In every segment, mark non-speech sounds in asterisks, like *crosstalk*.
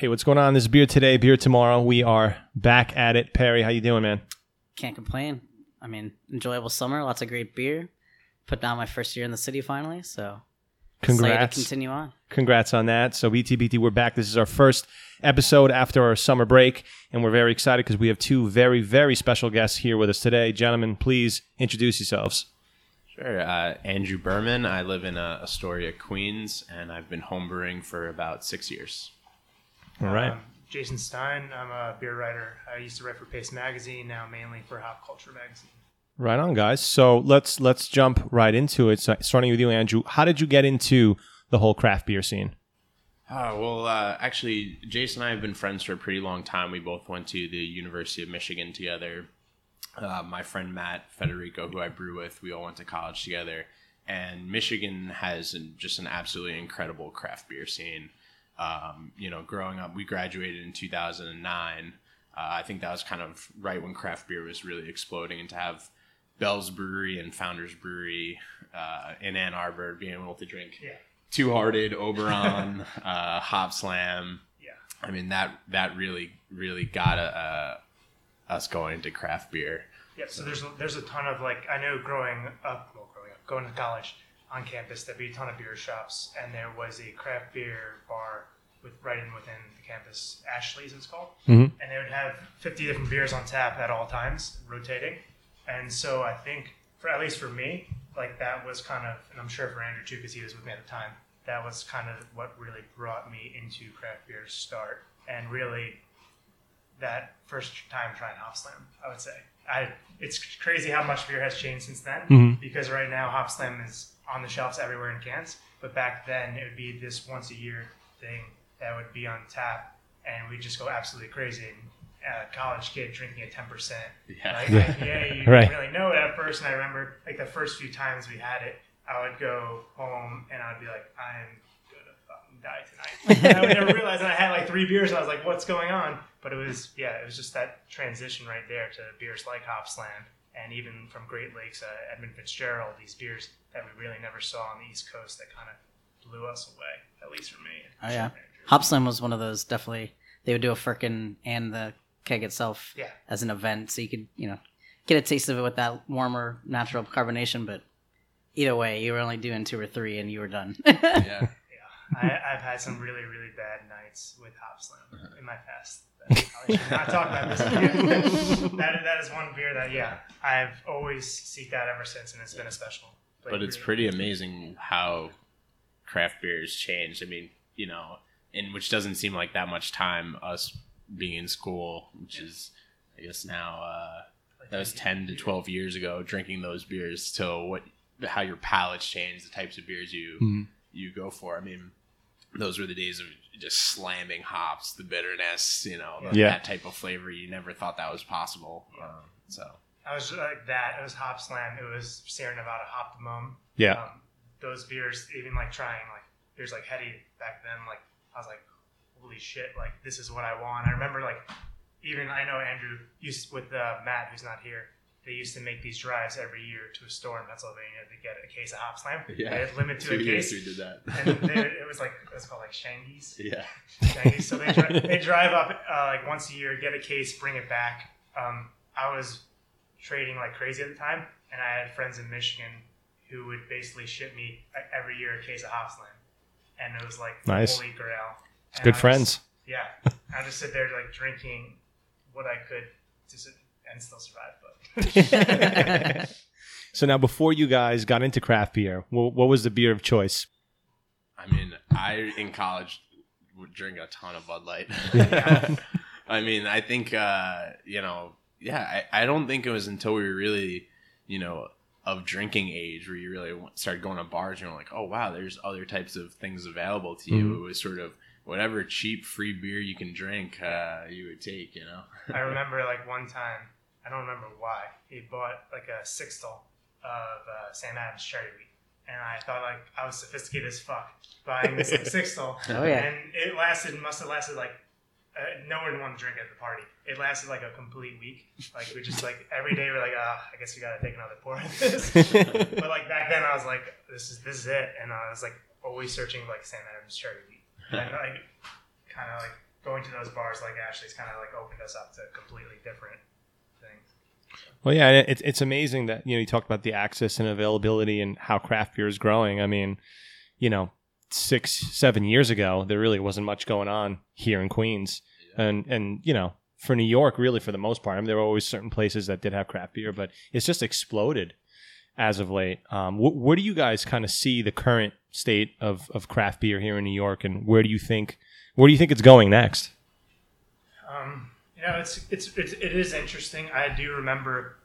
Hey, what's going on? This is beer today, beer tomorrow. We are back at it. Perry, how you doing, man? Can't complain. I mean, enjoyable summer, lots of great beer. Put down my first year in the city finally, so Congrats. to continue on. Congrats on that. So BTBT, we're back. This is our first episode after our summer break, and we're very excited because we have two very, very special guests here with us today. Gentlemen, please introduce yourselves. Sure. Uh, Andrew Berman. I live in uh, Astoria, Queens, and I've been homebrewing for about six years. All right. Um, Jason Stein. I'm a beer writer. I used to write for Paste Magazine, now mainly for Hop Culture Magazine. Right on, guys. So let's let's jump right into it. So starting with you, Andrew. How did you get into the whole craft beer scene? Uh, well, uh, actually, Jason and I have been friends for a pretty long time. We both went to the University of Michigan together. Uh, my friend Matt Federico, who I brew with, we all went to college together. And Michigan has an, just an absolutely incredible craft beer scene. Um, you know, growing up, we graduated in 2009. Uh, I think that was kind of right when craft beer was really exploding, and to have Bell's Brewery and Founders Brewery uh, in Ann Arbor being able to drink Yeah. Two Hearted, *laughs* Oberon, uh, Hop Slam. Yeah. I mean that that really really got uh, us going into craft beer. Yeah. So there's a, there's a ton of like I know growing up, well, growing up, going to college on campus, there'd be a ton of beer shops, and there was a craft beer bar with right in within the campus, Ashley's it's called, Mhm. and they would have 50 different beers on tap at all times, rotating. And so I think for at least for me, like that was kind of, and I'm sure for Andrew too, because he was with me at the time. That was kind of what really brought me into craft beer start, and really that first time trying Hop Slam, I would say. I it's crazy how much beer has changed since then. Mhm. Because right now Hop Slam is on the shelves everywhere in cans, but back then it would be this once a year thing that would be on tap, and we'd just go absolutely crazy. And a college kid drinking a ten percent Yeah. like *laughs* Yeah. IPA, you Right. didn't really know it at first. And I remember like the first few times we had it, I would go home and I'd be like, I'm gonna fucking die tonight. *laughs* and I would never realize that I had like three beers and I was like, what's going on? But it was, yeah, it was just that transition right there to beers like Hop Slam and even from Great Lakes, uh, Edmund Fitzgerald, these beers that we really never saw on the East Coast that kind of blew us away, at least for me. Oh, yeah. Hop Slam was one of those definitely. They would do a firkin and the keg itself Yeah. as an event, so you could you know get a taste of it with that warmer natural carbonation. But either way, you were only doing two or three, and you were done. yeah. *laughs* Yeah, I, *laughs* I've had some really, really bad nights with Hop Slam in my past. that I should not talk about this. again. *laughs* that, that is one beer that, yeah, I've always seeked out ever since, and it's been a special. But it's pretty amazing how craft beers has changed. I mean, you know, and which doesn't seem like that much time. Us being in school, which is, I guess now uh, that was ten to twelve years ago, drinking those beers till what how your palates change, the types of beers you Mhm. you go for. I mean, those were the days of just slamming hops, the bitterness, you know, the- Yeah. that type of flavor. You never thought that was possible. Um, so I was like that. It was Hop Slam. It was Sierra Nevada Optimum. Yeah. Um, those beers, even like trying like beers like Heady back then, like I was like, holy shit, like this is what I want. I remember like even I know Andrew used with uh, Matt, who's not here. They used to make these drives every year to a store in Pennsylvania to get a case of Hop Slam. Yeah. They had limit to two a years case. we did that. and they, *laughs* it was like it was called like Shangy's. yeah. Chinese. So they, dri- they *laughs* drive up uh, like once a year, get a case, bring it back. Um, I was trading like crazy at the time, and I had friends in Michigan who would basically ship me like, every year a case of Hop Slam, and it was like Nice. holy grail. And good I friends. Just, yeah, *laughs* I just sit there like drinking what I could to sit and still survive. But *laughs* So now, before you guys got into craft beer, what, what was the beer of choice? I mean, I in college would drink a ton of Bud Light. Yeah. *laughs* I mean, I think uh, you know, yeah, I, I don't think it was until we were really, you know, of drinking age where you really started going to bars and you're like, oh wow, there's other types of things available to you. Mhm. It was sort of whatever cheap free beer you can drink, uh, you would take, you know. I remember like one time, I don't remember why, he bought like a sixtel of uh, Sam Adams cherry wheat. And I thought like I was sophisticated as fuck buying this *laughs* like, sixtel. Oh, yeah. And it lasted, must have lasted like, uh, no one wanted to drink at the party. It lasted like a complete week. Like we just like every day we're like, ah, I guess we gotta take another pour of this. *laughs* but like back then I was like, this is this is it, and I was like always searching like Sam Adams cherry wheat. And like kind of like going to those bars like Ashley's kind of like opened us up to completely different. Well, yeah, it's it's amazing that you know you talked about the access and availability and how craft beer is growing. I mean, you know, six seven years ago there really wasn't much going on here in Queens, and and you know for New York really for the most part, I mean there were always certain places that did have craft beer, but it's just exploded as of late. Um, wh- where do you guys kind of see the current state of of craft beer here in New York, and where do you think where do you think it's going next? Um, you know, it's, it's it's it is interesting. I do remember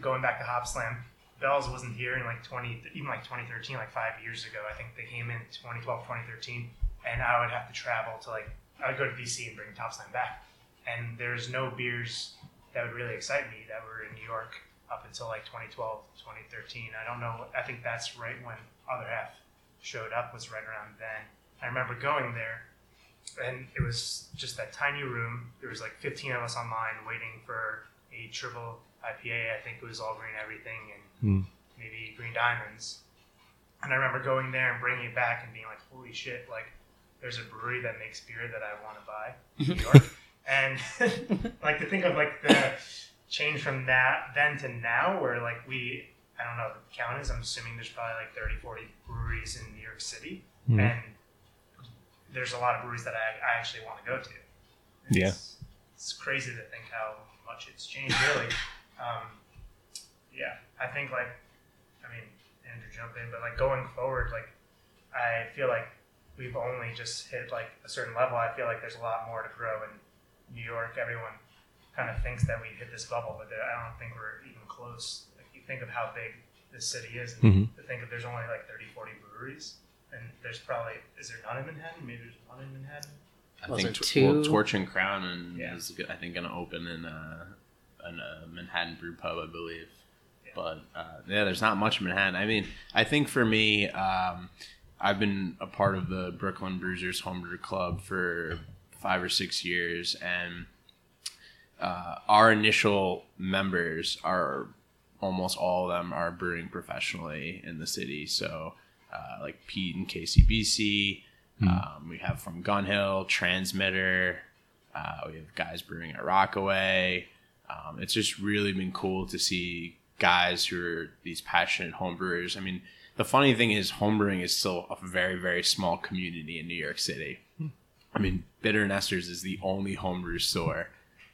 going back to Hop Slam. Bell's wasn't here in like 20, even like 2013, like five years ago. I think they came in 2012, 2013, and I would have to travel to like I would go to DC and bring Hop Slam back, and there's no beers that would really excite me that were in New York up until like 2012, 2013. I don't know. I think that's right when Other Half showed up. Was right around then. I remember going there and it was just that tiny room. There was like 15 of us online waiting for a triple IPA. I think it was all green everything and Hmm. maybe green diamonds. And I remember going there and bringing it back and being like, "Holy shit! Like, there's a brewery that makes beer that I want to buy in New York." *laughs* and *laughs* like to think of like the change from that then to now, where like we, I don't know what the count is. I'm assuming there's probably like 30, 40 breweries in New York City, Mhm. and there's a lot of breweries that I, I actually want to go to. Yeah. It's, it's crazy to think how much it's changed, really. *laughs* Um, yeah, I think like, I mean, Andrew jump in, but like going forward, like I feel like we've only just hit like a certain level. I feel like there's a lot more to grow in New York. Everyone kind of thinks that we hit this bubble, but I don't think we're even close. Like you think of how big this city is, and Mhm. to think of there's only like 30, 40 breweries, and there's probably is there not in Manhattan? Maybe there's one in Manhattan. I Was think there Tor- well, two? Torch and Crown and Yeah. is I think going to open in uh, in a Manhattan brew pub, I believe. Yeah. But uh, yeah, there's not much in Manhattan. I mean, I think for me, um, I've been a part of the Brooklyn Brewsers Homebrew Club for five or six years, and uh, our initial members are almost all of them are brewing professionally in the city. So, uh, like Pete and KCBC, um, we have from Gun Hill, Transmitter. Uh, we have guys brewing at Rockaway. Um, it's just really been cool to see guys who are these passionate homebrewers. I mean, the funny thing is, homebrewing is still a very, very small community in New York City. I mean, Bitter & Esters is the only homebrew store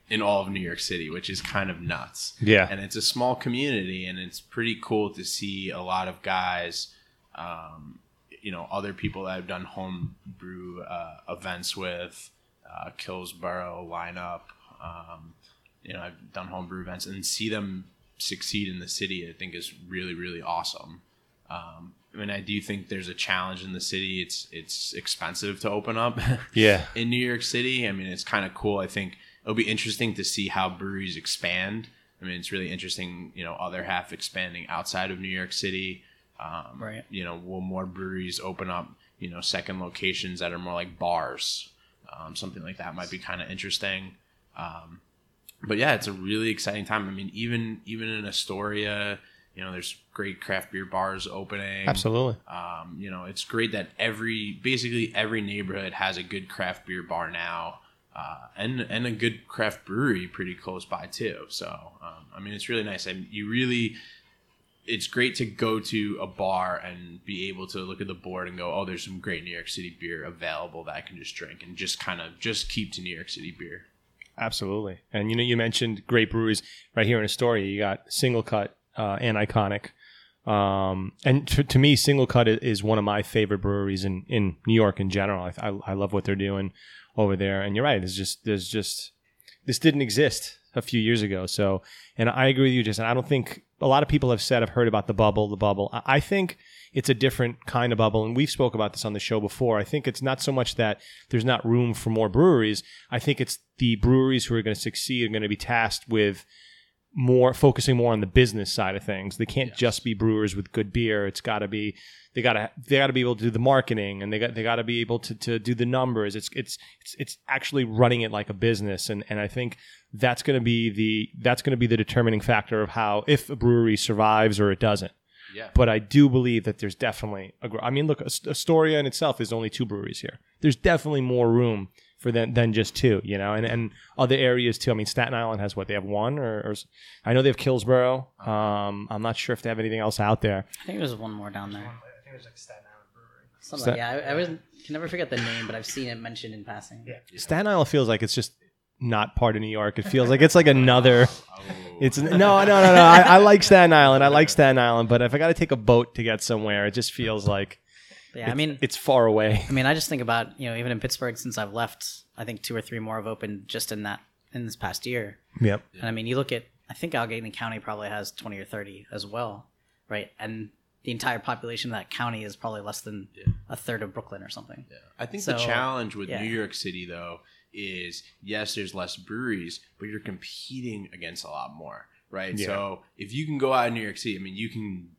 in all of New York City, which is kind of nuts. Yeah. And it's a small community, and it's pretty cool to see a lot of guys, um, you know, other people that I've done homebrew uh, events with, uh, Kills Boro lineup. Um, you know, I've done homebrew events and see them succeed in the city. I think is really, really awesome. Um, I mean, I do think there's a challenge in the city. It's it's expensive to open up. *laughs* Yeah. in New York City. I mean, it's kind of cool. I think it'll be interesting to see how breweries expand. I mean, it's really interesting, you know, other half expanding outside of New York City. Um, Right. You know, will more breweries open up, you know, second locations that are more like bars? Um, something like that might be kind of interesting. Um, but yeah, it's a really exciting time. I mean, even even in Astoria, you know, there's great craft beer bars opening. Absolutely. Um, you know, it's great that every basically every neighborhood has a good craft beer bar now, uh, and and a good craft brewery pretty close by too. So um, I mean, it's really nice. I and you really, it's great to go to a bar and be able to look at the board and go, oh, there's some great New York City beer available that I can just drink and just kind of just keep to New York City beer. Absolutely. And you know, you mentioned great breweries right here in Astoria. You got Single Cut uh, and Iconic. Um, and to, to me, Single Cut is one of my favorite breweries in, in New York in general. I, I, I love what they're doing over there. And you're right. There's just there's just this didn't exist a few years ago. So, and I agree with you, Jason. I don't think a lot of people have said I've heard about the bubble, the bubble. I, think it's a different kind of bubble, and we've spoke about this on the show before. I think it's not so much that there's not room for more breweries. I think it's the breweries who are going to succeed are going to be tasked with more focusing more on the business side of things. They can't just be brewers with good beer. It's got to be they got to they got to be able to do the marketing and they got they got to be able to to do the numbers. It's it's it's it's actually running it like a business and and I think that's going to be the that's going to be the determining factor of how if a brewery survives or it doesn't. Yeah. But I do believe that there's definitely a. I mean look Astoria in itself is only two breweries here. There's definitely more room for than than just two, you know, and and other areas too. I mean, Staten Island has what they have one, or, or s- I know they have Kills Boro. Um, I'm not sure if they have anything else out there. I think there's one more down there. I think it was like Staten Island Brewery. Something Sta- like, yeah, I, I was, can never forget the name, but I've seen it mentioned in passing. Yeah. Staten Island feels like it's just not part of New York. It feels like it's like another. *laughs* *laughs* Oh. It's no, no, no, no. I, I like Staten Island. I like Staten Island, but if I got to take a boat to get somewhere, it just feels like yeah, I mean, it's far away. I mean, I just think about you know, even in Pittsburgh, since I've left, I think two or three more have opened just in that in this past year. Yep. And I mean, you look at, I think Allegheny County probably has twenty or thirty as well, right? And the entire population of that county is probably less than a third of Brooklyn or something. I think the challenge with yeah. New York City though is yes, there's less breweries, but you're competing against a lot more, right? Yeah. So if you can go out in New York City, I mean, you can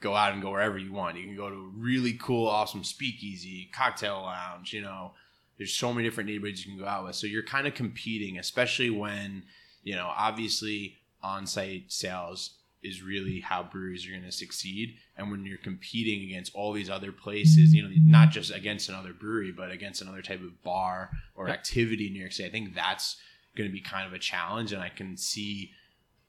go out and go wherever you want. You can go to a really cool, awesome speakeasy, cocktail lounge. You know, there's so many different neighborhoods you can go out with. So you're kind of competing, especially when you know, obviously, on-site sales is really how breweries are going to succeed. And when you're competing against all these other places, you know, not just against another brewery, but against another type of bar or activity in New York City, I think that's going to be kind of a challenge. And I can see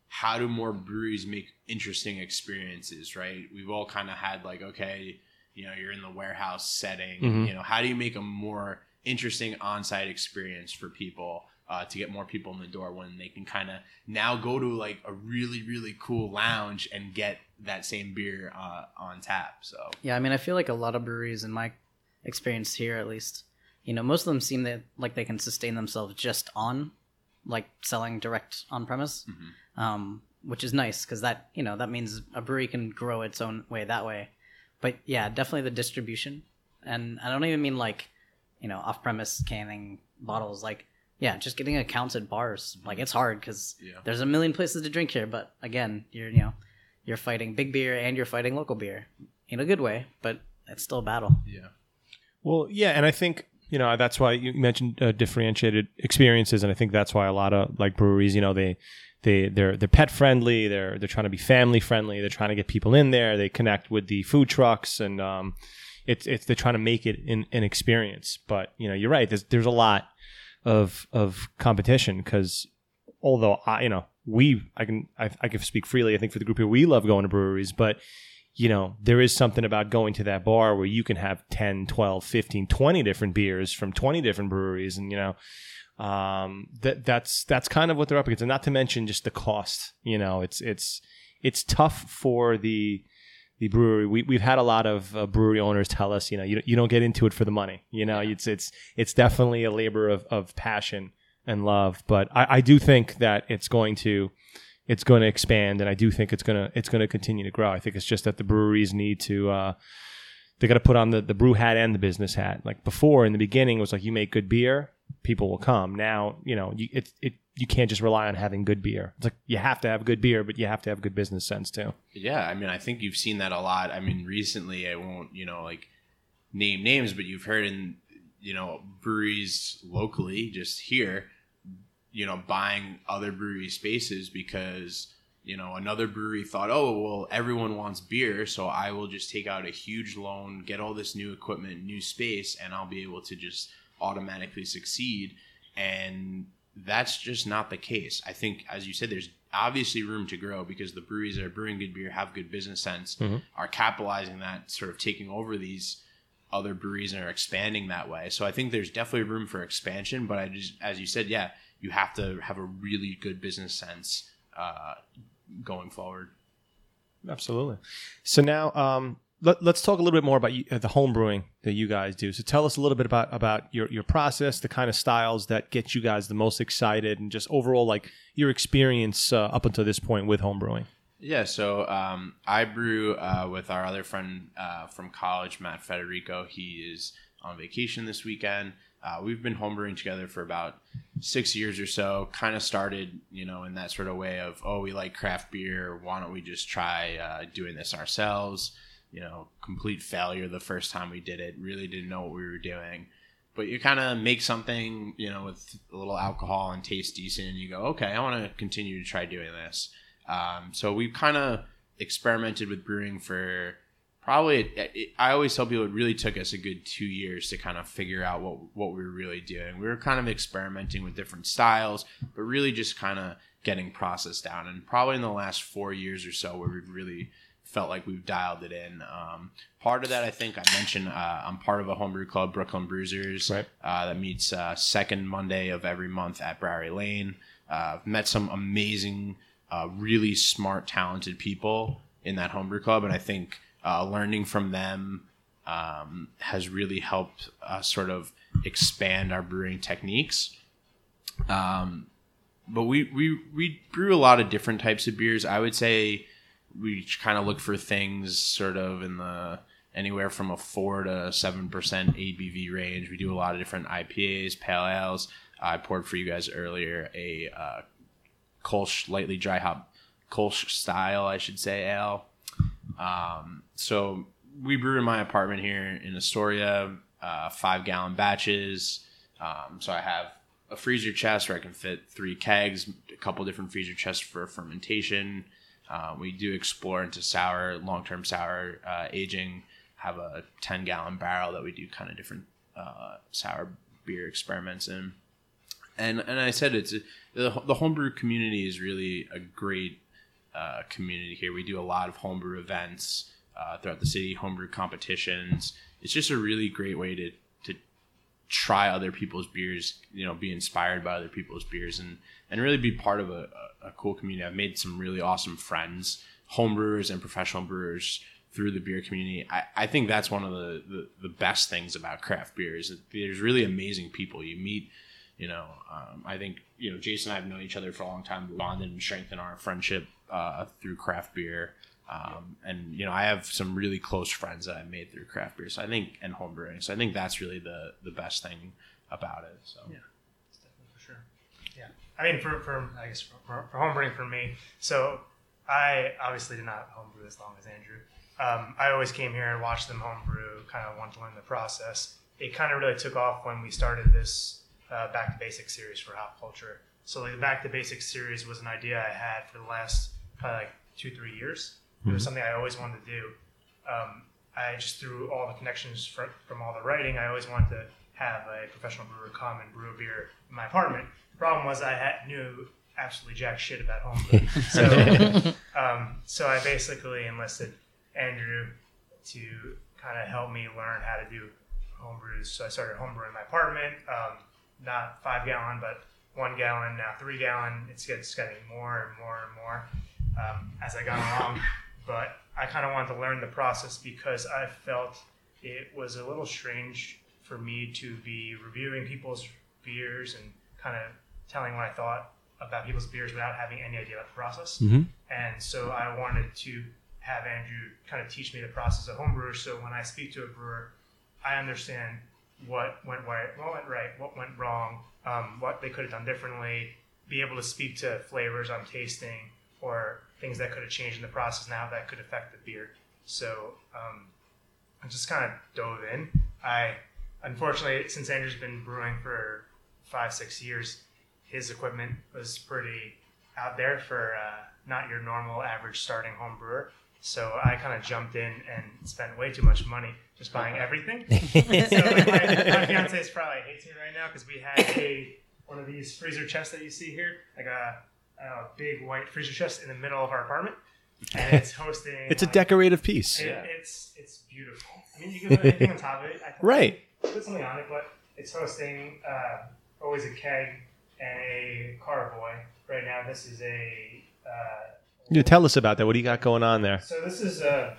how do more breweries make interesting experiences, right? We've all kind of had like, okay, you know, you're in the warehouse setting, Mhm. you know, how do you make a more interesting on-site experience for people uh, to get more people in the door when they can kind of now go to like a really really cool lounge and get that same beer uh, on tap. So Yeah, I mean, I feel like a lot of breweries, in my experience here at least, you know, most of them seem that like they can sustain themselves just on like selling direct on premise, Mhm. um, which is nice because that you know that means a brewery can grow its own way that way. But yeah, definitely the distribution, and I don't even mean like you know off premise canning bottles, like. Yeah, just getting accounts at bars, like it's hard because Yeah. there's a million places to drink here. But again, you're you know you're fighting big beer and you're fighting local beer in a good way, but it's still a battle. yeah, Well, yeah, and I think you know that's why you mentioned uh, differentiated experiences, and I think that's why a lot of like breweries, you know, they they they're they're pet friendly, they're they're trying to be family friendly, they're trying to get people in there, they connect with the food trucks, and um, it's it's they're trying to make it an, an experience. But you know, you're right. There's there's a lot of of competition because although I you know we I can I, I can speak freely. I think for the group here, we love going to breweries, but you know, there is something about going to that bar where you can have 10, 12, 15, 20 different beers from 20 different breweries. And, you know, um, that that's, that's kind of what they're up against. And not to mention just the cost, you know, it's, it's, it's tough for the, the brewery. We, we've had a lot of uh, brewery owners tell us, you know, you, you don't get into it for the money. You know, it's, it's, it's definitely a labor of, of passion and love. But I, I do think that it's going to, it's going to expand, and I do think it's going to it's going to continue to grow. I think it's just that the breweries need to uh, they got to put on the the brew hat and the business hat. Like before, in the beginning, it was like you make good beer, people will come. Now, you know, you, it it you can't just rely on having good beer. It's like you have to have good beer, but you have to have good business sense too. yeah. I mean, I think you've seen that a lot. I mean, recently, I won't you know like name names, but you've heard in you know breweries locally, just here, you know, buying other brewery spaces because you know another brewery thought, oh well, everyone wants beer, so I will just take out a huge loan, get all this new equipment, new space, and I'll be able to just automatically succeed. And that's just not the case. I think, as you said, there's obviously room to grow because the breweries that are brewing good beer have good business sense, Mhm. are capitalizing that, sort of taking over these other breweries and are expanding that way. So I think there's definitely room for expansion. But I just, as you said, yeah, you have to have a really good business sense uh, going forward. Absolutely. So now, um, let, us talk a little bit more about you, uh, the home brewing that you guys do. So tell us a little bit about about your your process, the kind of styles that get you guys the most excited, and just overall like your experience uh, up until this point with home brewing. Yeah, so um, I brew uh, with our other friend uh, from college, Matt Federico. He is on vacation this weekend. Uh, we've been homebrewing together for about six years or so. Kind of started, you know, in that sort of way of, oh, we like craft beer. Why don't we just try doing this ourselves? You know, complete failure the first time we did it. Really didn't know what we were doing. But you kind of make something, you know, with a little alcohol and taste decent, and you go, okay, I want to continue to try doing this. Um, so we've kind of experimented with brewing for probably it, it, I always tell people it really took us a good two years to kind of figure out what what we were really doing. We were kind of experimenting with different styles, but really just kind of getting process down. And probably in the last four years or so, where we've really felt like we've dialed it in. Um, part of that, I think I mentioned, uh, I'm part of a homebrew club, Brooklyn Brewsers, Right. uh, that meets uh, second Monday of every month at Browry Lane. Uh, I've met some amazing, uh, really smart, talented people in that homebrew club, and I think uh, learning from them um, has really helped us sort of expand our brewing techniques. Um, but we, we we brew a lot of different types of beers. I would say we kind of look for things sort of in the anywhere from a four to seven percent ABV range. We do a lot of different IPAs, pale ales. I poured for you guys earlier a uh, Kolsch lightly dry hop Kolsch style, I should say, ale. Um, so we brew in my apartment here in Astoria, uh, five gallon batches. Um, so I have a freezer chest where I can fit three kegs, a couple different freezer chests for fermentation. Uh, we do explore into sour, long term sour uh, aging. Have a 10 gallon barrel that we do kind of different uh, sour beer experiments in. And and I said it's the, the homebrew community is really a great uh, community here. We do a lot of homebrew events uh, throughout the city, homebrew competitions. It's just a really great way to try other people's beers. You know, be inspired by other people's beers, and and really be part of a, a, cool community. I've made some really awesome friends, homebrewers and professional brewers through the beer community. I, I think that's one of the, the, the best things about craft beer is that there's really amazing people you meet. You know, um, I think you know Jason and I have known each other for a long time, bonded and strengthened our friendship uh, through craft beer. Um, and you know, I have some really close friends that I made through craft beer. So I think and home brewing. So I think that's really the the best thing about it. So Yeah. Definitely for sure. Yeah, I mean, for, for I guess for, for, for homebrewing for me, so I obviously did not homebrew as long as Andrew. Um, I always came here and watched them homebrew, kind of wanted to learn the process. It kind of really took off when we started this uh, Back to Basics series for hop culture. So like the Back to Basics series was an idea I had for the last probably like two three years. It was something I always wanted to do. Um, I just through all the connections from, from all the writing, I always wanted to have a professional brewer come and brew a beer in my apartment. The problem was I had, knew absolutely jack shit about homebrew. *laughs* so, um, so I basically enlisted Andrew to kind of help me learn how to do homebrews. So I started homebrewing in my apartment, um, not five gallon, but one gallon, now three gallon. It's, it's getting more and more and more um, as I got along. But I kind of wanted to learn the process because I felt it was a little strange for me to be reviewing people's beers and kind of telling what I thought about people's beers without having any idea about the process. Mhm. And so I wanted to have Andrew kind of teach me the process of homebrewer. So when I speak to a brewer, I understand what went right, what went right, what went wrong, um, what they could have done differently. Be able to speak to flavors I'm tasting or things that could have changed in the process now that could affect the beer. So um, I just kind of dove in. I unfortunately, since Andrew's been brewing for five, six years, his equipment was pretty out there for uh, not your normal average starting home brewer. So I kind of jumped in and spent way too much money just buying everything. *laughs* so like, my, my fiance is probably hates me right now because we had a one of these freezer chests that you see here, like a, a big white freezer chest in the middle of our apartment, and *laughs* it's hosting. It's a like, decorative piece. it- Yeah. It's it's beautiful. I mean, you can put anything on top of it. I can Right. Put something on it, but it's hosting uh, always a keg and a carboy. Right now, this is a. Uh, You tell us about that. What do you got going on there? so this is a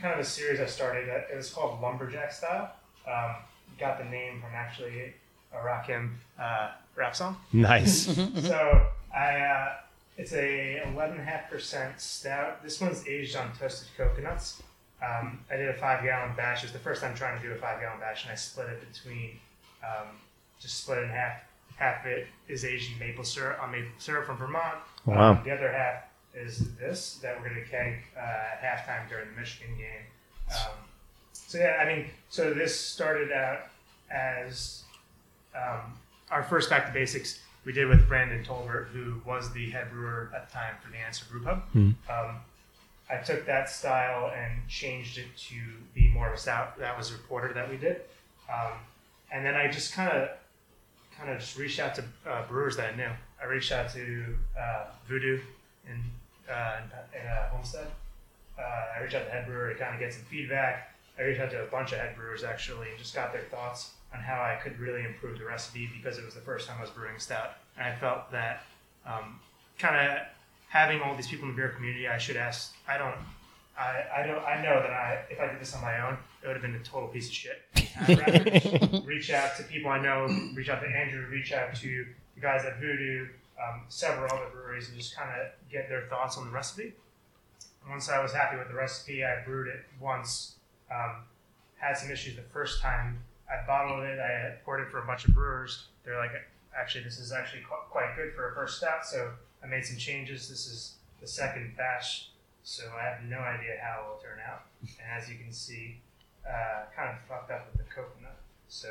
kind of a series I started. That it was called Lumberjack Style. Um, got the name from actually a Rakim uh, rap song. Nice. *laughs* so I, uh, it's a 11.5% stout. This one's aged on toasted coconuts. Um, I did a five gallon batch. It's the first time trying to do a five gallon batch, and I split it between, um, just split it in half. Half of it is aged in maple syrup on maple syrup from Vermont. Wow. Um, the other half is this that we're going to keg uh, at halftime during the Michigan game. Um, so yeah, I mean, so this started out as um, our first back to basics we did with Brandon Tolbert, who was the head brewer at the time for the Answer Brew Pub. Hmm. Um, I took that style and changed it to be more of a stout. That was a porter that we did, um, and then I just kind of kind of just reached out to uh, brewers that I knew. I reached out to uh, Voodoo in, uh, in, in uh, Homestead. Uh, I reached out to head brewer to kind of get some feedback. I reached out to a bunch of head brewers actually and just got their thoughts on how I could really improve the recipe because it was the first time I was brewing stout. And I felt that um, kind of having all these people in the beer community, I should ask. I don't. I, I don't. I know that I if I did this on my own, it would have been a total piece of shit. I'd rather *laughs* reach out to people I know, reach out to Andrew, reach out to the guys at Voodoo, um, several other breweries, and just kind of get their thoughts on the recipe. Once I was happy with the recipe, I brewed it once. Um, had some issues the first time. I bottled it. I had poured it for a bunch of brewers. They're like, actually, this is actually qu- quite good for a first stout. So I made some changes. This is the second batch, so I have no idea how it will turn out. And as you can see, uh, kind of fucked up with the coconut. So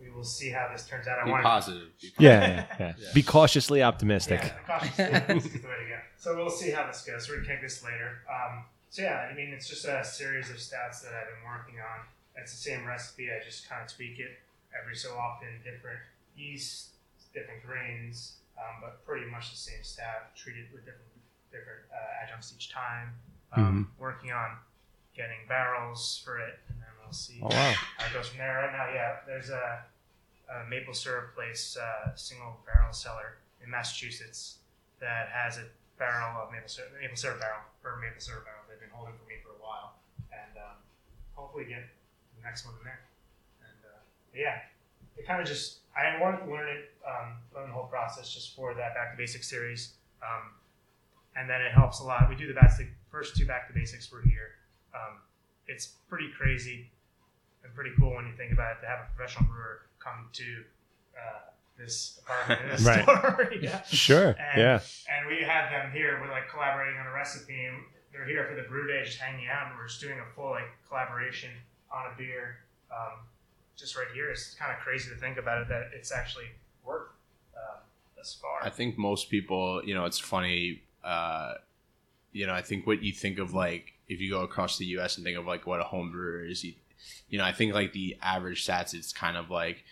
we will see how this turns out. I Be wanted- positive. Be Yeah, yeah, *laughs* Yeah. Be cautiously optimistic. yeah, cautiously optimistic is the way to go. So we'll see how this goes. We're gonna kick this later. Um, so yeah, I mean, it's just a series of stats that I've been working on. It's the same recipe. I just kind of tweak it every so often, different yeast, different grains, um, but pretty much the same stat. Treated with different different uh, adjuncts each time. Um, Working on getting barrels for it, and then we'll see Oh wow. how it goes from there. Right now, yeah, there's a, a maple syrup place, uh, single barrel cellar in Massachusetts that has a barrel of maple syrup, maple syrup barrel or maple syrup barrel. They've been holding for me for a while, and um, hopefully get the next one in there. And uh, yeah, it kind of just I wanted to learn it, um, learn the whole process just for that back to basics series. Um, and then it helps a lot. We do the back to, first two back to basics. We're here. Um, it's pretty crazy and pretty cool when you think about it to have a professional brewer come to uh, this apartment in *laughs* this Right. store. *laughs* yeah. *laughs* Sure. And, Yeah. And we have them here. We're like collaborating on a recipe, and they're here for the brew day, just hanging out, and we're just doing a full like collaboration on a beer. Um, just right here, it's kind of crazy to think about it that it's actually worked uh, thus far. I think most people, you know, it's funny. Uh, you know, I think what you think of like if you go across the U.S. and think of like what a home brewer is, you, you know, I think like the average stats, it's kind of like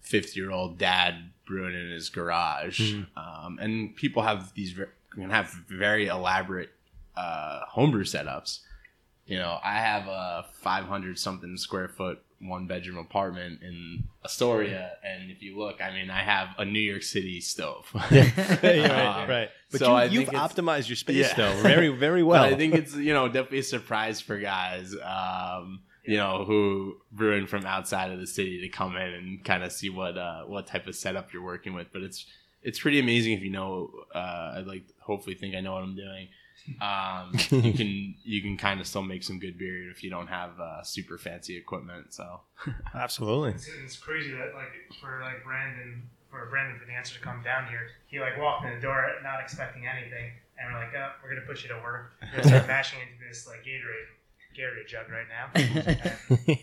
fifty-year-old dad brewing in his garage, Mhm. um, and people have these ver- can have very elaborate uh, homebrew setups. You know, I have a 500 something square foot one bedroom apartment in Astoria, and if you look, I mean, I have a New York City stove. *laughs* Yeah, *laughs* right, Um, right. But so you, you've optimized your space Yeah. though, very, very *laughs* well. I think it's you know definitely a surprise for guys, um, you know, who brewing from outside of the city to come in and kind of see what uh, what type of setup you're working with. But it's it's pretty amazing if you know. Uh, I'd like hopefully think I know what I'm doing. Um, *laughs* you can you can kind of still make some good beer if you don't have uh, super fancy equipment. So *laughs* Absolutely. It's, it's crazy that like for like Brandon for Brandon for the answer to come down here, he like walked in the door not expecting anything, and we're like, oh, we're gonna push you to work. *laughs* We're gonna start mashing into this like Gatorade Gatorade jug right now. And, uh,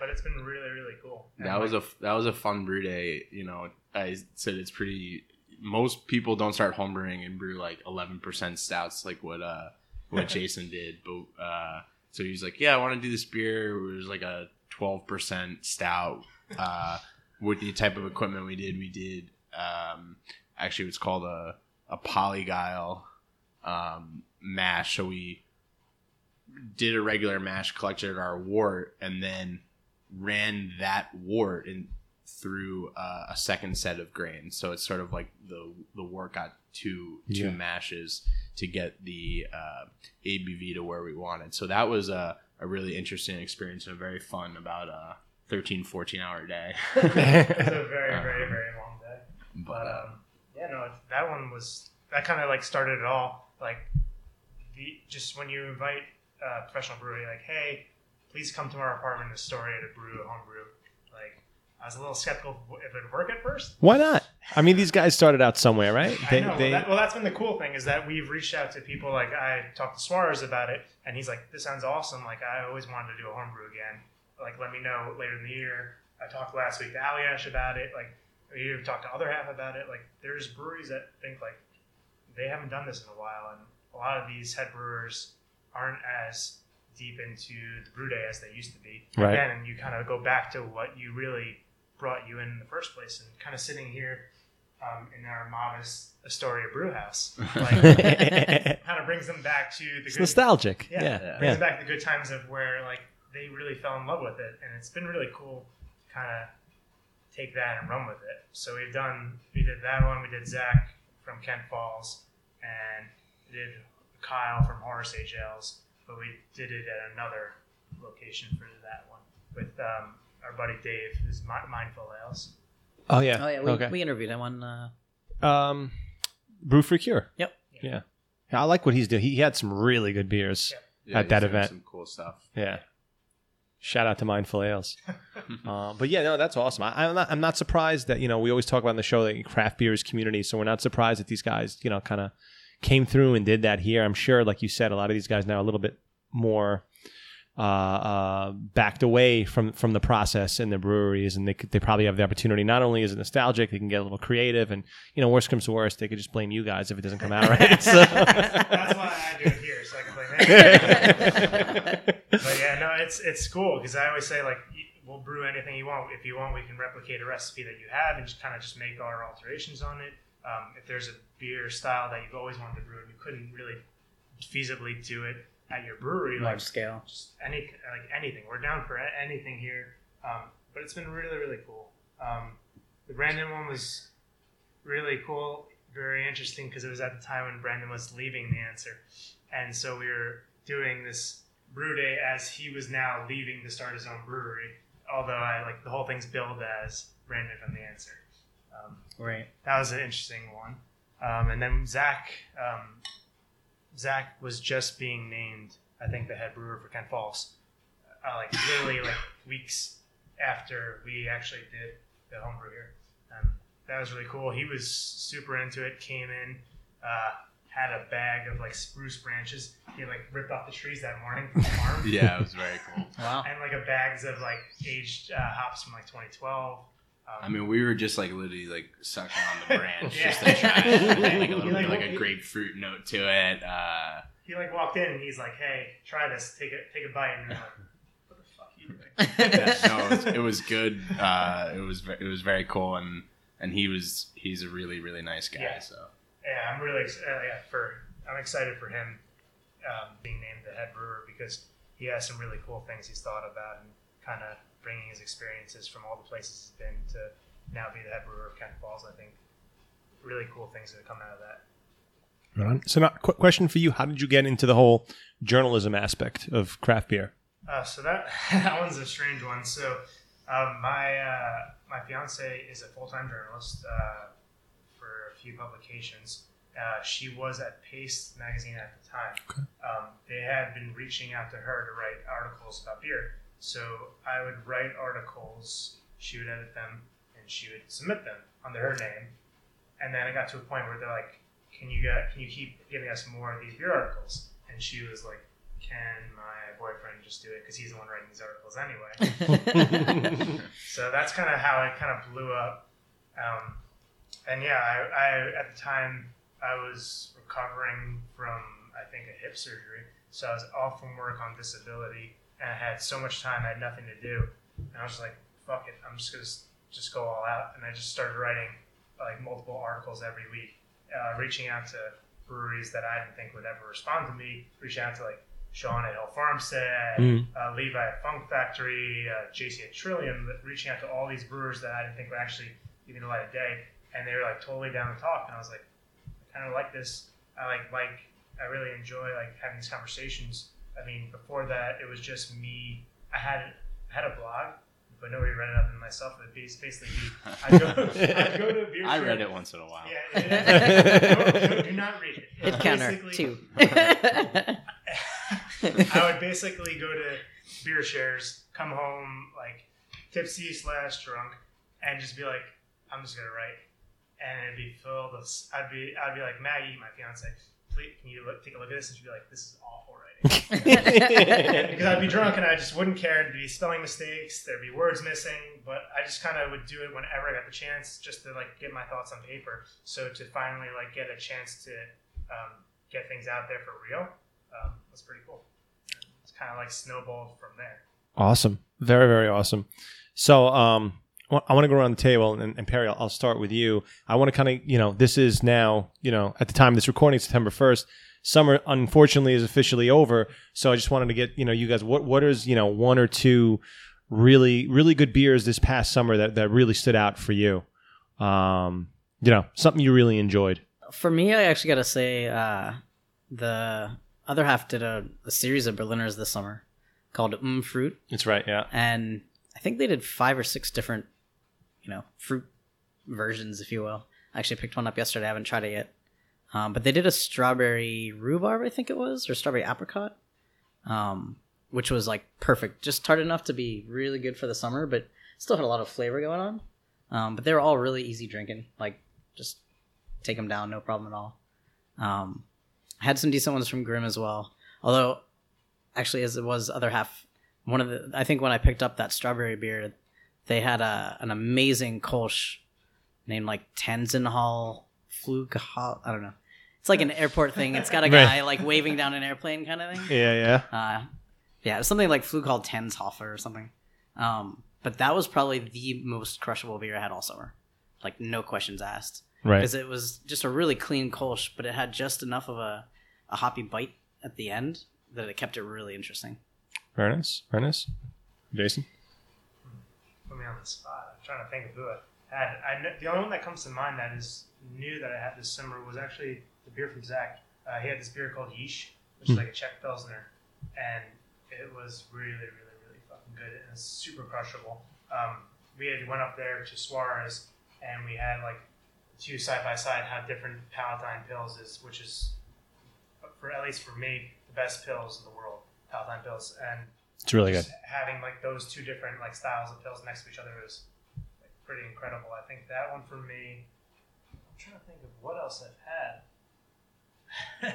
but it's been really really cool. And, that was like, a that was a fun brew day. You know, I said it's pretty. Most people don't start homebrewing and brew like eleven percent stouts, like what uh what *laughs* Jason did. But uh, so he's like, yeah, I want to do this beer. It was like a twelve percent stout. Uh, with the type of equipment we did, we did um, actually it's called a a polygyle um, mash. So we did a regular mash, collected our wort, and then ran that wort in through uh, a second set of grains. So it's sort of like the the wort got two two Yeah. mashes to get the uh, ABV to where we wanted. So that was a, a really interesting experience and a very fun about a 13, 14 hour day. *laughs* *laughs* it's a very very very *laughs* long day. but But uh, um, yeah, no, that one was that kind of like started it all. Like the just when you invite a professional brewery, like, hey, please come to our apartment in Astoria to brew a home brew. I was a little skeptical if it would work at first. Why not? I mean, these guys started out somewhere, right? I know. well, that, well, that's been the cool thing is that we've reached out to people. Like I talked to Suarez about it, and he's like, "This sounds awesome. Like I always wanted to do a homebrew again. Like let me know later in the year." I talked last week to Aliash about it. Like even talked to other half about it. Like there's breweries that think like they haven't done this in a while, and a lot of these head brewers aren't as deep into the brew day as they used to be. Right. Again, and you kind of go back to what you really brought you in in the first place, and kind of sitting here um, in our modest Astoria brew house, *laughs* like, kind of brings them back to the it's good nostalgic. yeah, Yeah. brings yeah. back to the good times of where like they really fell in love with it, and it's been really cool to kind of take that and run with it. So we've done, we did that one, we did Zach from Kent Falls, and we did Kyle from Horace Age Ales, but we did it at another location for that one with um, our buddy Dave, who's Mi- Mindful Ales. Oh yeah. Oh yeah, we, okay. we interviewed him on. Uh, um, Brew for Cure. Yep. Yeah. Yeah, I like what he's doing. He had some really good beers. Yeah, At he's that event. some cool stuff. Yeah. Shout out to Mindful Ales. *laughs* uh, but yeah, no, that's awesome. I, I'm not. I'm not surprised that you know we always talk about in the show that craft beer is community. So we're not surprised that these guys you know kind of came through and did that here. I'm sure, like you said, a lot of these guys now are a little bit more uh, uh, backed away from from the process in the breweries, and they could, they probably have the opportunity. Not only is it nostalgic, they can get a little creative, and you know, worst comes to worst, they could just blame you guys if it doesn't come out right. *laughs* So. That's why I do it here, so I can blame. *laughs* but yeah, no, it's it's cool because I always say like we'll brew anything you want. If you want, we can replicate a recipe that you have and just kind of just make our alterations on it. Um, if there's a beer style that you've always wanted to brew and you couldn't really feasibly do it at your brewery, like large scale. just any like anything. We're down for anything here. Um, but it's been really really cool. Um, the Brandon one was really cool, very interesting because it was at the time when Brandon was leaving the answer, and so we were doing this brew day as he was now leaving to start his own brewery. Although I like the whole thing's billed as Brandon from the answer. Um, Right. that was an interesting one. Um, and then Zach, um, Zach was just being named, I think, the head brewer for Kent Falls. Uh, like literally like weeks after we actually did the homebrew here. Um, that was really cool. He was super into it. Came in, uh, had a bag of like spruce branches. He like ripped off the trees that morning from the farm. *laughs* Yeah, it was very cool. Wow. And like a bags of like aged uh, hops from like 2012. Um, I mean, we were just like literally like sucking on the *laughs* branch Yeah. just to try it. *laughs* Like a little bit like a grapefruit note to it. Uh, he like walked in and he's like, "Hey, try this. Take a take a bite." And we're like, *laughs* "What the fuck you doing?" yeah, no, it was, it was good. Uh, it was it was very cool, and and he was he's a really really nice guy. Yeah. So Yeah, I'm really ex- uh, yeah, for I'm excited for him um, being named the head brewer because he has some really cool things he's thought about and kind of bringing his experiences from all the places he's been to now be the head brewer of Kent Falls. I think really cool things that have come out of that. Right. So, now, qu- question for you: How did you get into the whole journalism aspect of craft beer? Uh, so that *laughs* that one's a strange one. So um, my uh, my fiance is a full time journalist uh, for a few publications. Uh, she was at Paste magazine at the time. Um, they had been reaching out to her to write articles about beer. So I would write articles, she would edit them, and she would submit them under her name. And then I got to a point where they're like, "Can you get, can you keep giving us more of these beer articles?" And she was like, "Can my boyfriend just do it because he's the one writing these articles anyway?" *laughs* so that's kind of how it kind of blew up. Um, and yeah, I, I at the time I was recovering from I think a hip surgery, so I was off from work on disability, I had so much time, I had nothing to do, and I was like, "Fuck it, I'm just gonna just go all out," and I just started writing like multiple articles every week, uh, reaching out to breweries that I didn't think would ever respond to me, reaching out to like Shaun at Hill Farmstead, Mm. uh, Levi at Funk Factory, uh, JC at Trillium, reaching out to all these brewers that I didn't think would actually give me the light of day, and they were like totally down to talk, and I was like, I kind of like this. I like like I really enjoy like having these conversations. I mean, before that, it was just me. I had I had a blog, but nobody read it other than myself. It was basically me. I'd go, *laughs* I'd go to a beer I read it once in a while. Yeah, it is. do, do not read it. Hit counter two. *laughs* I would basically go to beer shares, come home like tipsy slash drunk, and just be like, I'm just gonna write, and it'd be filled of. I'd be I'd be like Maggie, my fiance, please can you look, take a look at this? And she'd be like, this is awful writing. *laughs* *laughs* Because I'd be drunk and I just wouldn't care. There'd be spelling mistakes. There'd be words missing. But I just kind of would do it whenever I got the chance, just to like get my thoughts on paper. So to finally like get a chance to um, get things out there for real, um, was pretty cool. And it's kind of like snowballed from there. Awesome. Very, very awesome. So, um, wa- I want to go around the table and, and Perry, I'll, I'll start with you. I want to kind of, you know, this is now, you know, at the time of this recording, September 1st. Summer, unfortunately, is officially over. So I just wanted to get, you know, you guys, what, what is, you know, one or two really, really good beers this past summer that, that really stood out for you? Um, you know, something you really enjoyed. For me, I actually got to say, uh, the other half did a, a series of Berliners this summer called Mm Fruit, That's right. Yeah. and I think they did five or six different, you know, fruit versions, if you will. I actually picked one up yesterday. I haven't tried it yet, um, but they did a strawberry rhubarb, I think it was, or strawberry apricot, um, which was like perfect, just tart enough to be really good for the summer, but still had a lot of flavor going on. Um, but they were all really easy drinking, like just take them down, no problem at all. Um, I had some decent ones from Grimm as well, although actually, as it was other half, one of the I think when I picked up that strawberry beer, they had a an amazing Kolsch named like Tenzenhall Flughal. I don't know. It's like an airport thing. It's got a *laughs* Right. guy like waving down an airplane kind of thing. Yeah. Yeah. Uh, yeah, something like Flug called Tenshofer or something. Um, but that was probably the most crushable beer I had all summer. Like no questions asked. Right. Because it was just a really clean Kolsch, but it had just enough of a, a hoppy bite at the end that it kept it really interesting. Very nice. Very nice. Jason? Put me on the spot. I'm trying to think of who I had. I the only one that comes to mind that is new that I had this summer was actually the beer from Zach. Uh, he had this beer called Yeesh, which is like a Czech Pilsner, and it was really, really, really fucking good and it's super crushable. Um, we had went up there to Suarez, and we had like two side by side how different Palatine pils is, which is for at least for me the best pils in the world, Palatine pils, and It's really good. having like those two different like styles of pils next to each other is like, pretty incredible. I think that one for me. I'm trying to think of what else I've had. *laughs*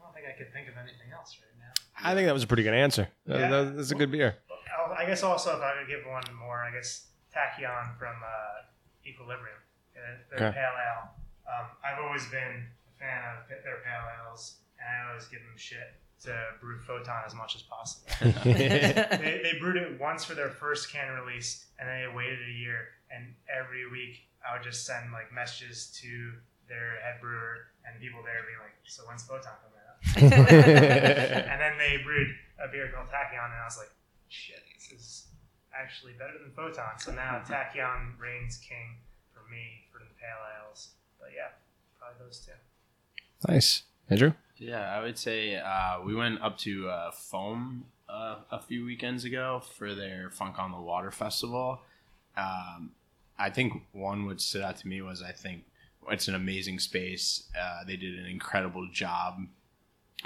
I don't think I could think of anything else right now. I think that was a pretty good answer. Yeah. that- that's a good beer. I'll- guess also if I could give one more, I guess Tachyon from uh, Equilibrium, their Okay. pale ale. Um, I've always been a fan of their pale ales, and I always give them shit to brew Photon as much as possible. *laughs* they, they brewed it once for their first can release, and then they waited a year. And every week, I would just send like messages to their head brewer and people there being like, "So when's Photon coming out?" *laughs* and then they brewed a beer called Tachyon, and I was like, "Shit, this is actually better than Photon." So now Tachyon reigns king for me for the pale ales. But yeah, probably those two. nice. Andrew? Yeah, I would say uh, we went up to uh, Foam uh, a few weekends ago for their Funk on the Water festival. Um, I think one what stood out to me was I think it's an amazing space. Uh, they did an incredible job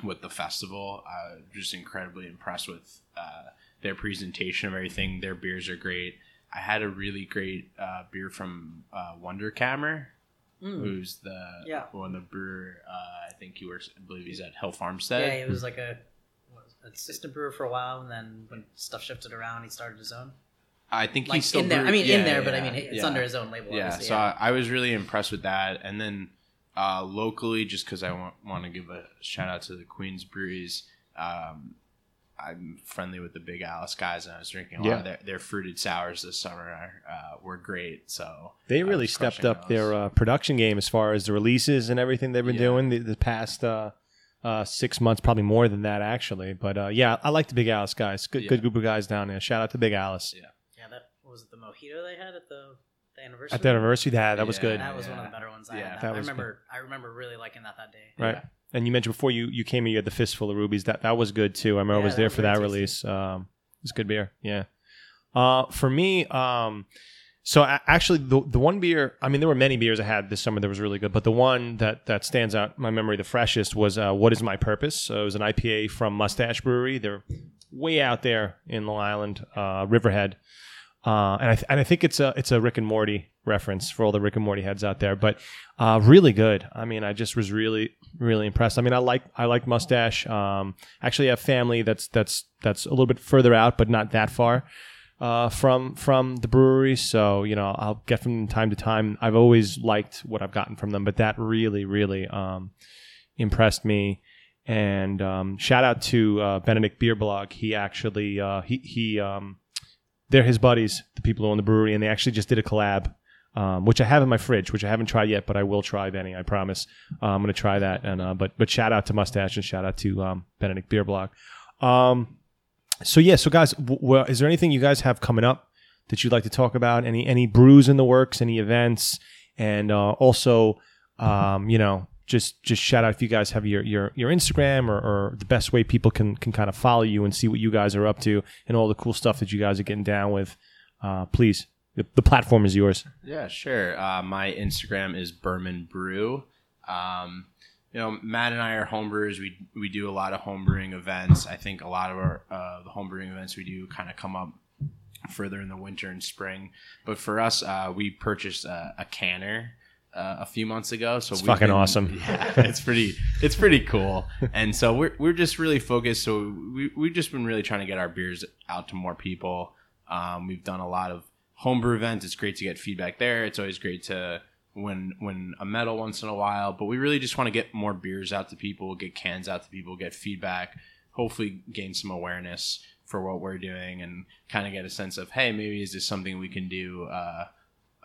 with the festival. Uh, just incredibly impressed with uh, their presentation of everything. Their beers are great. I had a really great uh, beer from uh, Wunderkammer, Mm. who's the Yeah. one the brewer. Uh, I think he works. I believe he's at Hill Farmstead. Yeah, he was like a what, assistant brewer for a while, and then when stuff shifted around, he started his own. I think Like he's still in there, I mean yeah, in there, yeah, but I mean it's under his own label. Yeah, so I, I was really impressed with that, and then uh, locally, just because I want want to give a shout out to the Queens Breweries. Um, I'm friendly with the Big Alice guys, and I was drinking a lot Yeah. of their, their fruited sours this summer. Uh, were great. So They really stepped crushing up their uh, production game as far as the releases and everything they've been Yeah. doing the, the past uh, uh, six months, probably more than that actually. But uh, yeah, I like the Big Alice guys. Good, Yeah. good group of guys down there. Shout out to Big Alice Yeah. yeah, that was it the mojito they had at the, the anniversary. at the anniversary. That that was good, That was one of the better ones. I Yeah. had. That I was remember. I remember really liking that that day. right? And you mentioned before you you came here, you had the fistful of rubies. That that was good too. I remember I was there was for that tasty. release. Um, it's good beer. Yeah. Uh, for me, um, so a- actually the the one beer, I mean, there were many beers I had this summer that was really good, but the one that that stands out in my memory the freshest was uh, "What Is My Purpose." So it was an IPA from Moustache Brewery. They're way out there in Long Island, uh, Riverhead. Uh, and I th- and I think it's a it's a Rick and Morty reference for all the Rick and Morty heads out there, but uh, really good. I mean, I just was really really impressed. I mean, I like I like Moustache. Um, actually, I have family that's that's that's a little bit further out, but not that far uh, from from the brewery. So you know, I'll get from time to time. I've always liked what I've gotten from them, but that really really um, impressed me. And um, shout out to uh, Benedict Beer Blog. He actually uh, he he um, they're his buddies, the people who own the brewery, and they actually just did a collab, um, which I have in my fridge, which I haven't tried yet, but I will try, Benny. I promise. Uh, I'm going to try that. And uh, but but shout out to Moustache and shout out to um, Benedict Beer Blog. Um, so yeah, so guys, w- w- is there anything you guys have coming up that you'd like to talk about? Any any brews in the works? Any events? And uh, also, um, you know, just just shout out if you guys have your your, your Instagram or, or the best way people can can kind of follow you and see what you guys are up to and all the cool stuff that you guys are getting down with. Uh, please, the, the platform is yours. Yeah, sure. Uh, my Instagram is Berman Brew. Um, you know, Matt and I are homebrewers. We we do a lot of homebrewing events. I think a lot of our uh, the homebrewing events we do kind of come up further in the winter and spring. But for us, uh, we purchased a, a canner uh, a few months ago. So It's fucking been- awesome. *laughs* Yeah, it's pretty it's pretty cool. And so we're we're just really focused. So we we've just been really trying to get our beers out to more people. Um, we've done a lot of homebrew events. It's great to get feedback there. It's always great to win win a medal once in a while. But we really just want to get more beers out to people, get cans out to people, get feedback. Hopefully, gain some awareness for what we're doing, and kind of get a sense of hey, maybe is this something we can do. Uh,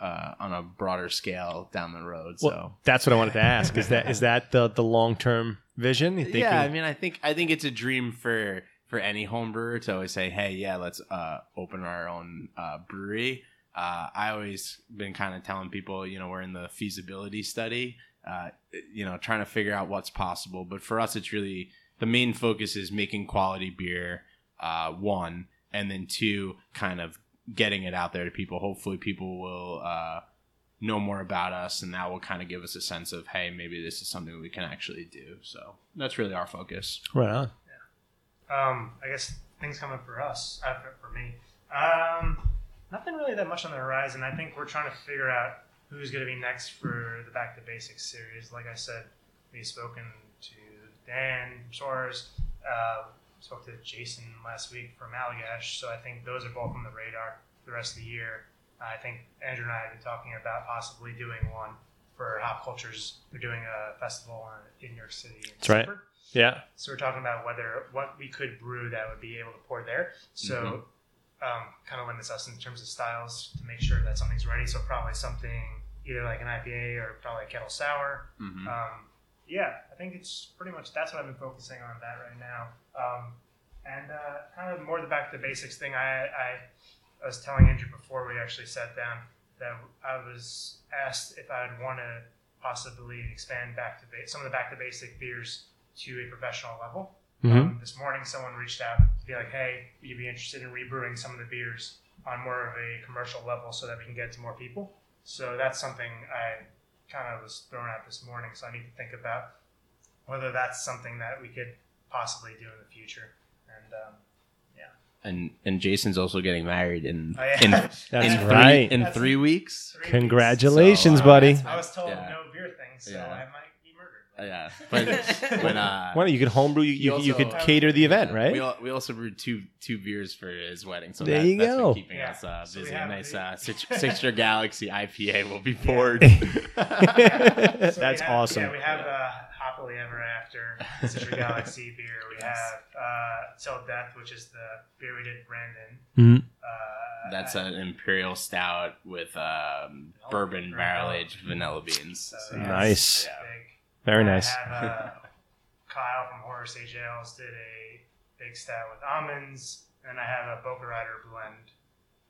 uh, on a broader scale down the road. So Well, that's what I wanted to ask. Is that is that the the long term vision? You think yeah, I mean, I think I think it's a dream for for any home brewer to always say, "Hey, yeah, let's uh, open our own uh, brewery." Uh, I always been kind of telling people, you know, we're in the feasibility study, uh, you know, trying to figure out what's possible. But for us, it's really the main focus is making quality beer, uh, one, and then two, kind of getting it out there to people. Hopefully, people will. Uh, know more about us and that will kind of give us a sense of hey maybe this is something we can actually do so that's really our focus right on. Um, I guess things coming for us, uh, for, for me. Um, nothing really that much on the horizon. I think we're trying to figure out who's going to be next for the Back to Basics series. Like I said, we've spoken to Dan Shores, uh, spoke to Jason last week from Allagash, so I think those are both on the radar for the rest of the year. I think Andrew and I have been talking about possibly doing one for Hop Cultures. They're doing a festival in New York City. In That's right. Yeah. So we're talking about whether what we could brew that would be able to pour there. So um, kind of limits us in terms of styles to make sure that something's ready. So probably something either like an IPA or probably a kettle sour. mm-hmm. Um, yeah, I think it's pretty much that's what I've been focusing on that right now. Um, and uh, kind of more the back to the basics thing. I, I I was telling Andrew before we actually sat down that I was asked if I'd want to possibly expand back to ba- some of the back to basic beers to a professional level. Mhm. Um, this morning, someone reached out to be like, "Hey, would you be interested in rebrewing some of the beers on more of a commercial level so that we can get to more people?" So that's something I kind of was thrown out this morning. So I need to think about whether that's something that we could possibly do in the future. And um, yeah. and and jason's also getting married in Oh, yeah. in, *laughs* That's in three, in That's- three weeks three Congratulations, So, uh, buddy. I was told Yeah. no beer things, so Yeah. I might be murdered. Yeah *laughs* but when uh Why don't you could homebrew? You, you, You you could cater the event, right? we, al- we also brewed two two beers for his wedding so There that, you that's go. been keeping Yeah. us uh, busy have a nice the- uh, *laughs* Cit- Citra Galaxy IPA will be poured That's *laughs* So we have- awesome. Yeah, we have uh, Happily Ever After, Citra Galaxy beer. We Yes. have uh, Till Death, which is the beer we did Brandon. Mhm. Uh, That's uh, an imperial stout with um, bourbon barrel aged vanilla beans. So, So, Nice. Yeah. big. Very I nice. have, uh, Kyle from Horror Sage Ales did a big stout with almonds, and I have a Boca Rider blend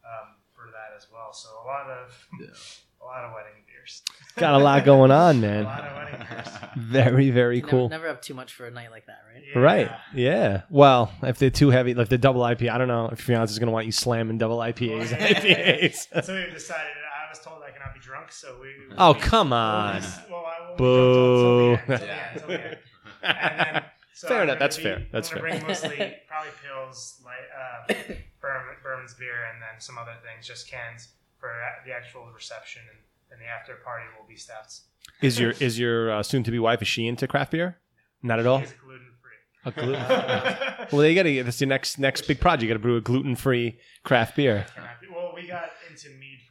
um, for that as well. So a lot of Yeah. *laughs* a lot of wedding beers. Got a lot going on, *laughs* man. A lot of wedding beers. *laughs* Very, very You cool. Never, have too much for a night like that, right? Yeah. Right. Yeah. Well, if they're too heavy, like the double IPA, I don't know if your fiance is going to want you slamming double IPAs. and IPAs. so we've decided. I was told I cannot be drunk, so we. oh, we- come on. we- well, I Boo. drunk till- till the end, till the end, till the end. And then, so Fair enough. That's be- fair. That's I'm fair. bring mostly *laughs* probably pils, like uh, Bourbon, Bourbon's beer, and then some other things, just cans for the actual reception, and then the after party will be stouts. Is your *laughs* is your uh, soon to be wife is she into craft beer? Not at all. Gluten free. A gluten. *laughs* well, you got to. That's your next next big project. You got to brew a gluten free craft beer. well, we got into mead for a while.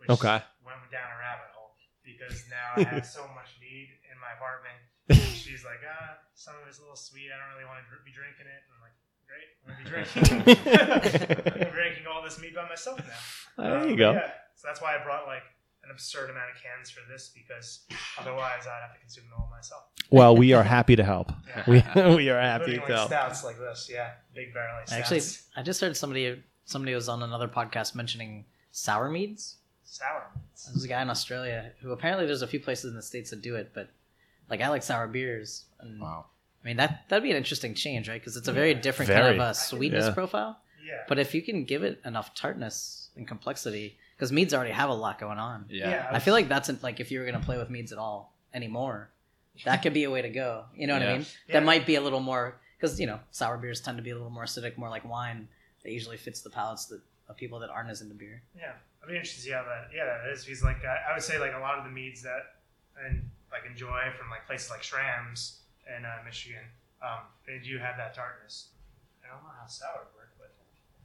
Which Okay. Went down a rabbit hole. because now I have so *laughs* much mead in my apartment. And she's like, ah, some of it's a little sweet. I don't really want to be drinking it. And I'm like, great, I'm gonna be drinking. *laughs* I'm drinking all this mead by myself now. There you Um, go. Yeah, so that's why I brought like an absurd amount of cans for this because otherwise I'd have to consume it all myself. Well, we are happy to help. Yeah. We, *laughs* we are happy Including to like help. stouts like this, yeah, big barrel stouts. Actually, I just heard somebody somebody was on another podcast mentioning sour meads. Sour. There's a guy in Australia who apparently there's a few places in the states that do it, but like I like sour beers. And, Wow. I mean that that'd be an interesting change, right? Because it's a very different kind of a sweetness Yeah. profile. Yeah, But if you can give it enough tartness and complexity, because meads already have a lot going on. Yeah. I feel like that's like if you were gonna play with meads at all anymore, that could be a way to go. You know what I mean? Yeah. That might be a little more because you know sour beers tend to be a little more acidic, more like wine. That usually fits the palates that, of people that aren't as into beer. Yeah, I'd be interested to see how that. Yeah, that is. Because like I, I would say, like a lot of the meads that and like enjoy from like places like Schramm's in uh, Michigan, um, they do have that tartness. I don't know how sour would work, but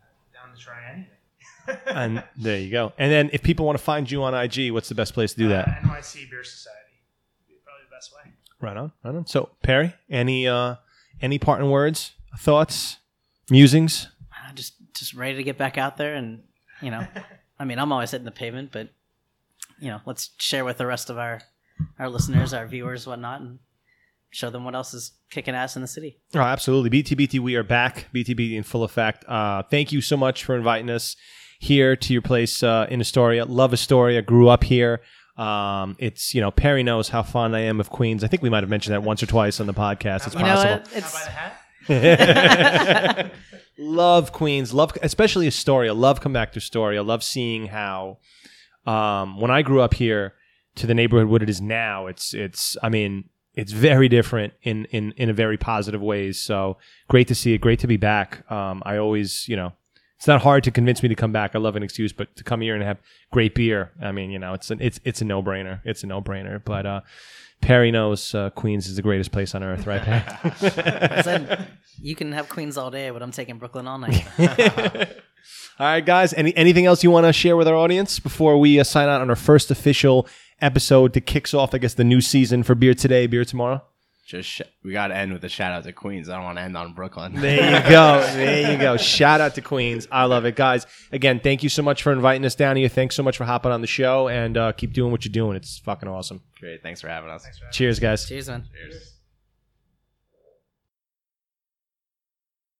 I'm down to try anything. *laughs* And there you go. And then if people want to find you on IG, what's the best place to do that? Uh, NYC Beer Society probably the best way. Right on, right on. So Perry, any uh any parting words, thoughts, musings? Uh, just just ready to get back out there and you know, *laughs* I mean, I'm always hitting the pavement, but you know, let's share with the rest of our our listeners, our viewers, whatnot, and show them what else is kicking ass in the city. Oh, absolutely. BTBT, we are back. BTBT in full effect. Uh, thank you so much for inviting us here to your place uh, in Astoria. Love Astoria. Grew up here. Um, it's you know Perry knows how fond I am of Queens. I think we might have mentioned that once or twice on the podcast. It's You know possible. what? It's about a hat? *laughs* *laughs* love Queens, love especially Astoria. Love come back to Astoria. Love seeing how um, when I grew up here to the neighborhood what it is now. It's it's I mean it's very different in in in a very positive ways. So great to see it. Great to be back. Um, I always you know. It's not hard to convince me to come back. I love an excuse, but to come here and have great beer, I mean, you know, it's an, it's it's a no brainer. It's a no brainer. But uh, Perry knows uh, Queens is the greatest place on earth, right, Perry? *laughs* I said you can have Queens all day, but I'm taking Brooklyn all night. *laughs* All right, guys. Any anything else you want to share with our audience before we uh, sign out on our first official episode to kicks off, I guess, the new season for Beer Today, Beer Tomorrow? Just sh- we got to end with a shout out to Queens. I don't want to end on Brooklyn. There you go. *laughs* There you go. Shout out to Queens. I love it, guys. Again, thank you so much for inviting us down here. Thanks so much for hopping on the show, and uh, keep doing what you're doing. It's fucking awesome. Great. Thanks for having us. For having me. Cheers, guys. Cheers, man. Cheers.